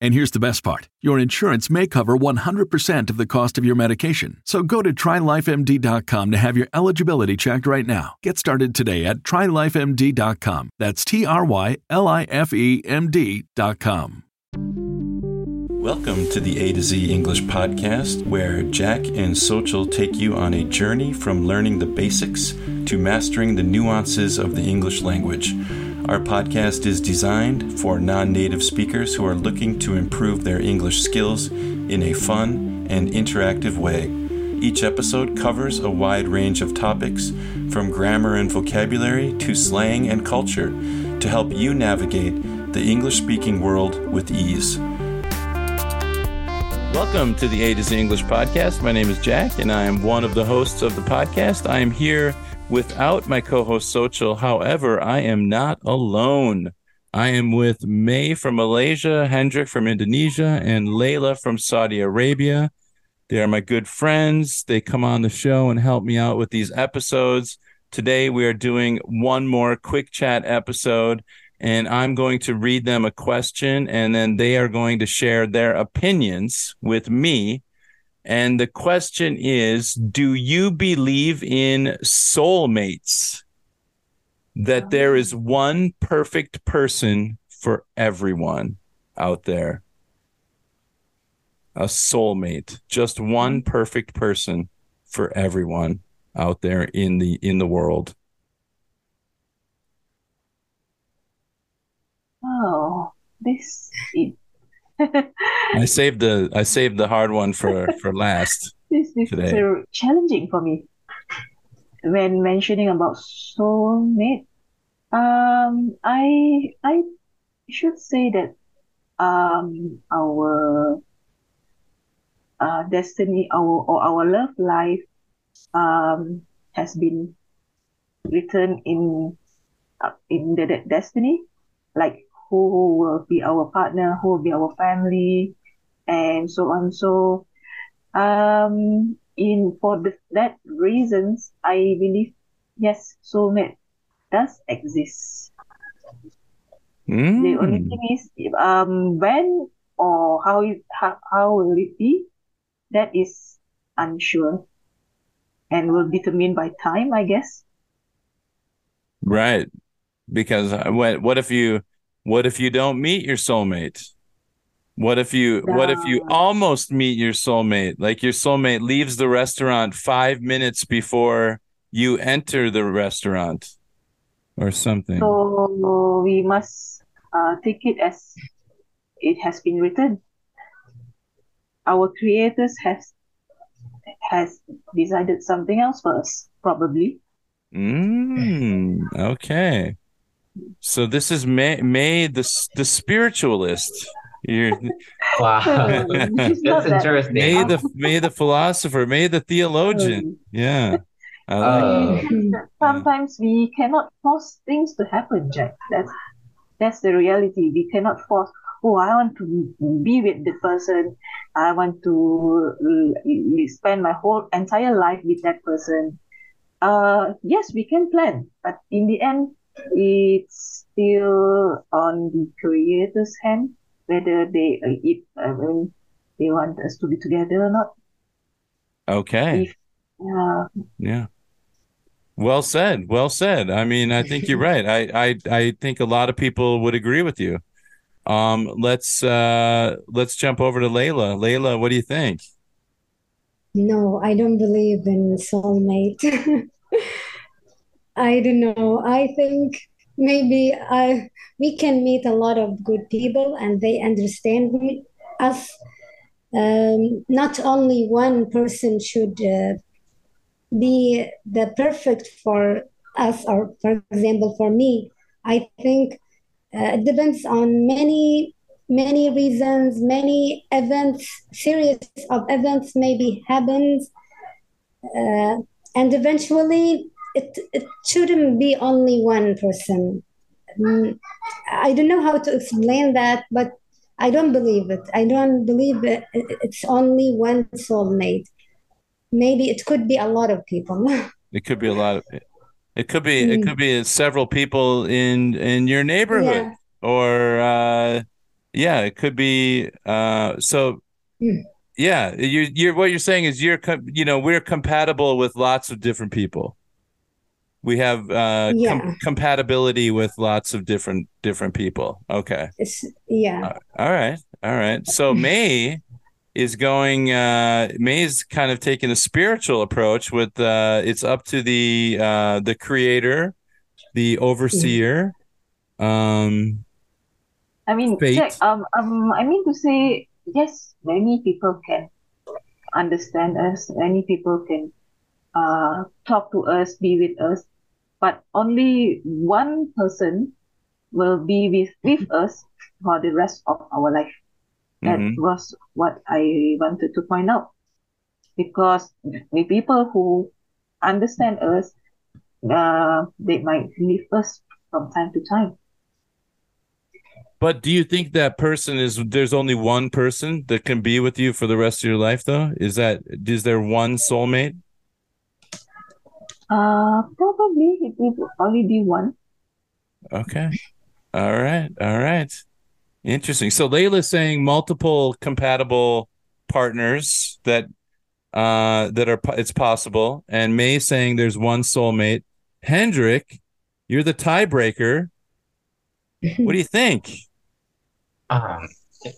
And here's the best part your insurance may cover 100% of the cost of your medication. So go to trylifemd.com to have your eligibility checked right now. Get started today at trylifemd.com. That's T R Y L I F E M D.com. Welcome to the A to Z English podcast, where Jack and Sochil take you on a journey from learning the basics to mastering the nuances of the English language. Our podcast is designed for non native speakers who are looking to improve their English skills in a fun and interactive way. Each episode covers a wide range of topics, from grammar and vocabulary to slang and culture, to help you navigate the English speaking world with ease. Welcome to the A to Z English podcast. My name is Jack, and I am one of the hosts of the podcast. I am here without my co-host Sochil. However, I am not alone. I am with May from Malaysia, Hendrik from Indonesia, and Layla from Saudi Arabia. They are my good friends. They come on the show and help me out with these episodes. Today, we are doing one more quick chat episode, and I'm going to read them a question, and then they are going to share their opinions with me and the question is Do you believe in soulmates? That oh, there is one perfect person for everyone out there. A soulmate, just one mm-hmm. perfect person for everyone out there in the in the world. Oh, this I saved the I saved the hard one for for last. this, is uh, challenging for me when mentioning about soulmate. Um, I I should say that um our uh destiny our or our love life um has been written in uh, in the, the destiny like who will be our partner, who will be our family, and so on. So, um, in for the, that reasons, I believe yes, soulmate does exist. Mm. The only thing is, um, when or how it how, how will it be? That is unsure, and will determine by time, I guess. Right. Because uh, what what if you what if you don't meet your soulmate? What if you what if you almost meet your soulmate? Like your soulmate leaves the restaurant 5 minutes before you enter the restaurant or something. So we must uh, take it as it has been written. Our creators has has decided something else for us, probably. Mm, okay. So this is May May the the spiritualist. You're Wow. That's interesting. May the May the philosopher, May the theologian. Yeah. I like Oh. that. Sometimes we cannot force things to happen, Jack. That's that's the reality. We cannot force. Oh, I want to be with the person. I want to uh, spend my whole entire life with that person. Uh, yes, we can plan, but in the end, it's still on the creator's hand whether they uh, if uh, when they want us to be together or not. Okay. If yeah, Yeah. Well said. Well said. I mean, I think you're right. I, I I think a lot of people would agree with you. Um, let's uh let's jump over to Layla. Layla, what do you think? No, I don't believe in soulmate. I don't know. I think maybe I we can meet a lot of good people and they understand us. Um, not only one person should uh, be the perfect for us, or for example, for me. I think uh, it depends on many many reasons, many events, series of events maybe happens, uh, and eventually it it shouldn't be only one person. Mm, I don't know how to explain that, but I don't believe it. I don't believe it, it's only one soulmate. Maybe it could be a lot of people. It could be a lot of it could be it Mm. could be several people in in your neighborhood Yeah. or uh yeah, it could be uh so Mm. yeah, you you're what you're saying is you're you know, we're compatible with lots of different people. We have uh com- compatibility with lots of different different people. Okay. It's, yeah. All right. All right. So May is going uh is kind of taking a spiritual approach with uh it's up to the uh the creator, the overseer. Um I mean, Fate. Jack, um, um, I mean to say, yes, many people can understand us. Many people can uh, talk to us, be with us, but only one person will be with, with us for the rest of our life. That mhm. was what I wanted to point out. Because the people who understand us, uh, they might leave us from time to time. But do you think that person is there's only one person that can be with you for the rest of your life though? Is that is there one soulmate? Uh, probably it will only be one. Okay. All right. All right. Interesting. So Layla's saying multiple compatible partners that uh that are it's possible and May saying there's one soulmate. Hendrik, you're the tiebreaker. What do you think? Um, I,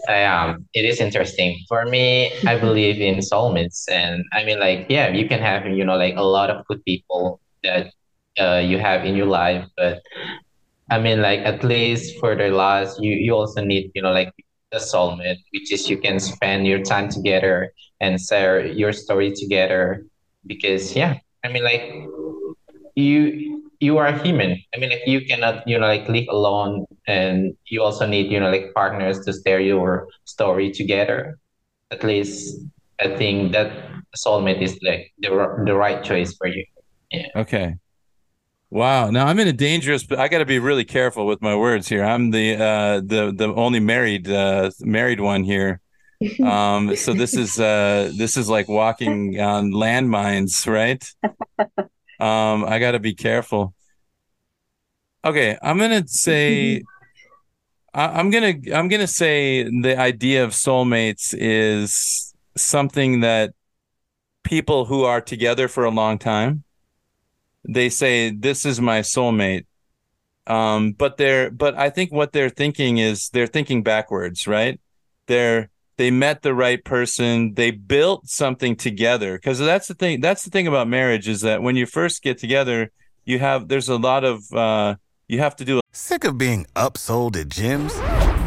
um, it is interesting. For me, I believe in soulmates, and I mean, like, yeah, you can have, you know, like a lot of good people that uh, you have in your life, but I mean, like, at least for the last, you you also need, you know, like a soulmate, which is you can spend your time together and share your story together, because yeah, I mean, like, you you are human. I mean, like you cannot, you know, like live alone, and you also need, you know, like partners to share your story together. At least, I think that soulmate is like the the right choice for you. Yeah. Okay. Wow. Now I'm in a dangerous but I got to be really careful with my words here. I'm the uh the the only married uh married one here. Um so this is uh this is like walking on landmines, right? Um I got to be careful. Okay, I'm to say I, I'm gonna I'm gonna say the idea of soulmates is something that people who are together for a long time they say this is my soulmate um but they're but i think what they're thinking is they're thinking backwards right they're they met the right person they built something together because that's the thing that's the thing about marriage is that when you first get together you have there's a lot of uh you have to do Sick of being upsold at gyms?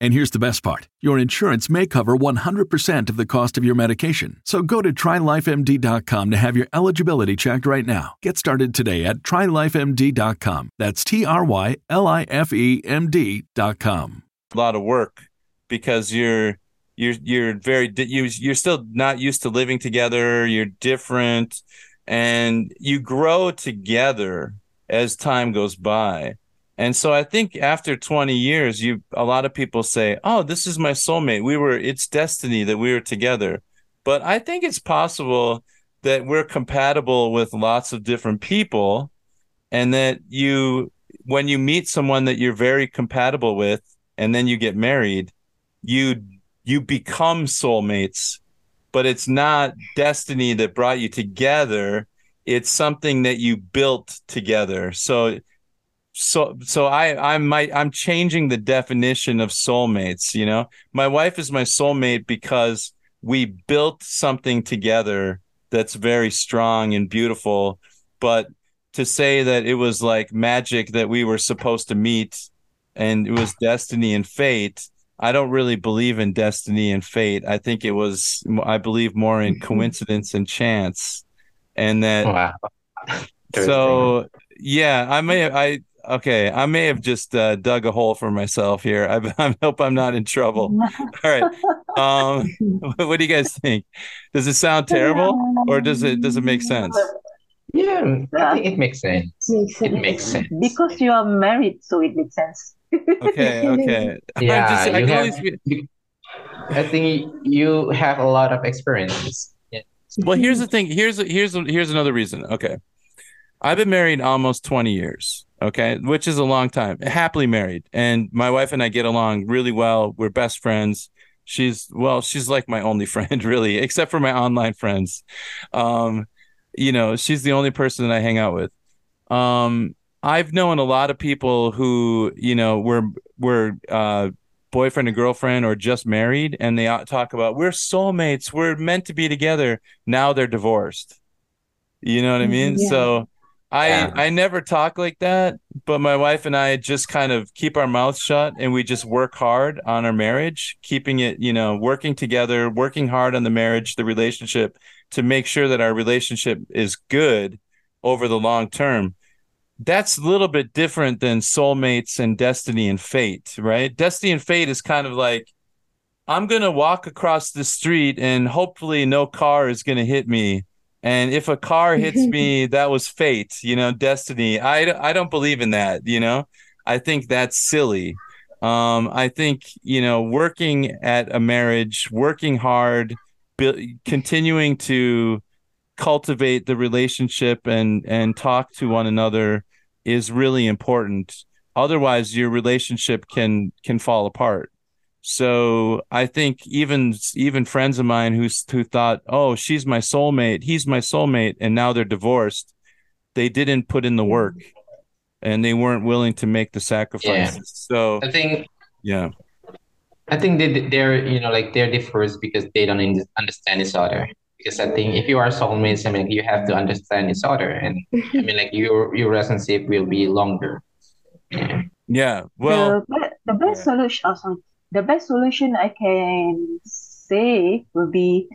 And here's the best part your insurance may cover 100% of the cost of your medication. So go to trylifemd.com to have your eligibility checked right now. Get started today at trylifemd.com. That's T R Y L I F E M D.com. A lot of work because you're you're you're very you you're still not used to living together. You're different, and you grow together as time goes by. And so I think after 20 years, you a lot of people say, "Oh, this is my soulmate. We were it's destiny that we were together." But I think it's possible that we're compatible with lots of different people and that you when you meet someone that you're very compatible with and then you get married, you you become soulmates, but it's not destiny that brought you together. It's something that you built together. So so so i i might i'm changing the definition of soulmates you know? My wife is my soulmate because we built something together that's very strong and beautiful. But to say that it was like magic that we were supposed to meet and it was destiny and fate i don't really believe in destiny and fate. I think it was i believe more in mm-hmm. coincidence and chance. And that wow. So yeah i may i okay, I may have just uh, dug a hole for myself here. I, I, hope I'm not in trouble. All right. Um, what do you guys think? Does it sound terrible, or does it does it make sense? Yeah, I think it makes sense. Makes sense. It makes sense because you are married, so it makes sense. okay. Okay. Yeah. Just, I, have, be... I think you have a lot of experiences. Yeah. Well, here's the thing. Here's here's here's another reason. Okay. I've been married almost 20 years okay, which is a long time. Happily married, and my wife and I get along really well. We're best friends. She's well, she's like my only friend, really, except for my online friends. Um, you know, she's the only person that I hang out with. Um, I've known a lot of people who, you know, were were uh, boyfriend and girlfriend or just married, and they talk about we're soulmates, we're meant to be together. Now they're divorced. You know what I mean? Yeah. So I yeah. I never talk like that, but my wife and I just kind of keep our mouths shut and we just work hard on our marriage, keeping it, you know, working together, working hard on the marriage, the relationship to make sure that our relationship is good over the long term. That's a little bit different than soulmates and destiny and fate, right? Destiny and fate is kind of like I'm going to walk across the street and hopefully no car is going to hit me and if a car hits me, that was fate, you know, destiny. I, I don't believe in that, you know. I think that's silly. Um, I think, you know, working at a marriage, working hard, continuing to cultivate the relationship and and talk to one another is really important. Otherwise, your relationship can can fall apart. So I think even even friends of mine who who thought, oh, she's my soulmate, he's my soulmate, and now they're divorced. They didn't put in the work, and they weren't willing to make the sacrifices. Yeah. So I think, yeah, I think they they're you know like they're differs because they don't understand each other. Because I think if you are soulmates, I mean you have to understand each other, and I mean like your your relationship will be longer. Yeah. Yeah. Well, the, the best yeah. solution. Oh, the best solution I can say will be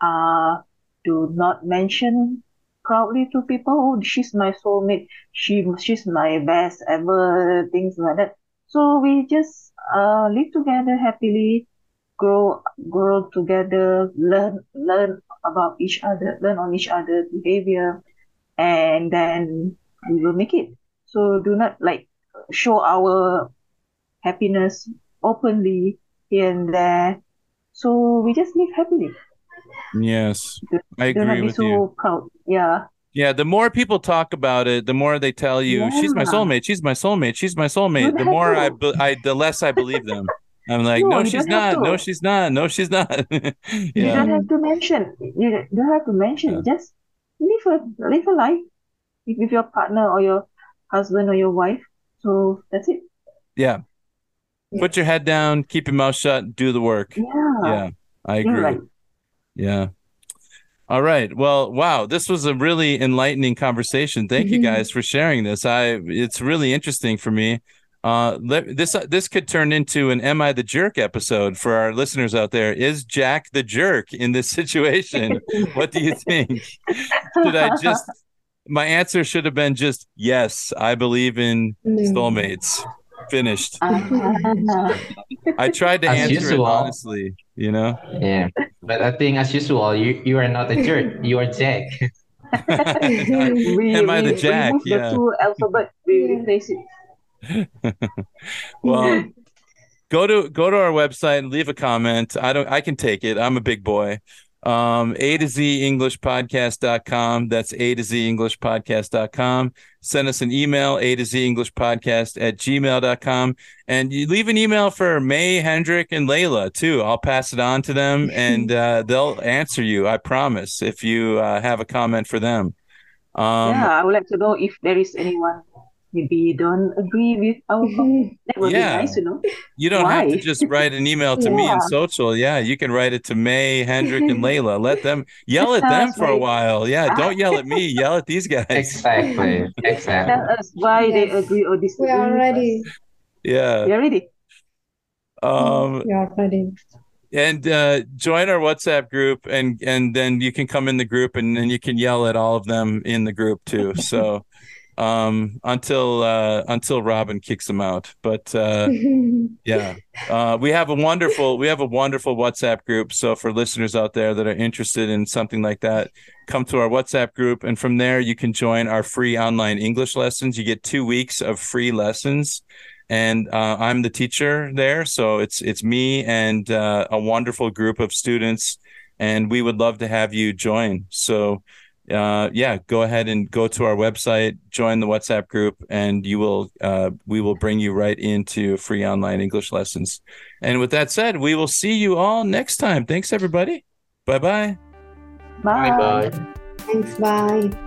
uh do not mention proudly to people, oh, she's my soulmate, she she's my best ever, things like that. So we just uh live together happily, grow grow together, learn learn about each other, learn on each other's behavior, and then we will make it. So do not like show our happiness openly here and there. So we just live happily. Yes, I Do not agree with so you. proud. Yeah. Yeah, the more people talk about it, the more they tell you she's my soulmate, she's my soulmate, she's my soulmate. The more I, be- I, the less I believe them. I'm like, No, no, she's don't. No, she's not. No, she's not. You don't have to mention. You don't have to mention. Just live a live a life with your partner or your husband or your wife. So that's it. yeah. Put your head down, keep your mouth shut, do the work. Yeah. Yeah, I agree. right. Yeah. All right. Well, wow, this was a really enlightening conversation. Thank you Mm-hmm. guys for sharing this. I it's really interesting for me. Uh, let, this this could turn into an "Am I the Jerk?" episode for our listeners out there. Is Jack the jerk in this situation? what do you think? Should I just? My answer should have been just yes. I believe in No. soulmates. Finished. I tried to As answer it honestly. You know. Yeah, but I think as usual, you you are not a jerk. You are Jack. we, Am I the Jack? remove Yeah. the two alphabet. We replace it. well go to go to our website and leave a comment i don't i can take it i'm a big boy um a to z english podcast.com that's a to z english podcast.com send us an email a to z english podcast at gmail.com and you leave an email for may hendrick and layla too. I'll pass it on to them and uh, they'll answer you i promise if you uh, have a comment for them. Um yeah, I would like to know if there is anyone maybe you don't agree with our comment. That would Yeah. be nice to know. You don't have to just write an email to me in Sochil. Yeah, you can write it to May, Hendrick, and Layla. Let them yell at them Sounds for a while. Yeah, don't yell at me. Yell at these guys. Exactly. Exactly. Tell us why they agree or disagree. We are ready. Yeah. We are ready. Um, We are ready. and uh, join our WhatsApp group, and and then you can come in the group, and then you can yell at all of them in the group too. So. Um, until uh, until Robin kicks them out, but uh, Yeah. Uh, we have a wonderful we have a wonderful WhatsApp group. So for listeners out there that are interested in something like that, come to our WhatsApp group and from there you can join our free online English lessons. You get 2 weeks of free lessons and uh, I'm the teacher there, so it's it's me and uh, a wonderful group of students and we would love to have you join. So uh, yeah, go ahead and go to our website, join the WhatsApp group, and you will uh, we will bring you right into free online English lessons. And with that said, we will see you all next time. Thanks, everybody. Bye bye. Bye. Bye bye. Thanks. Bye.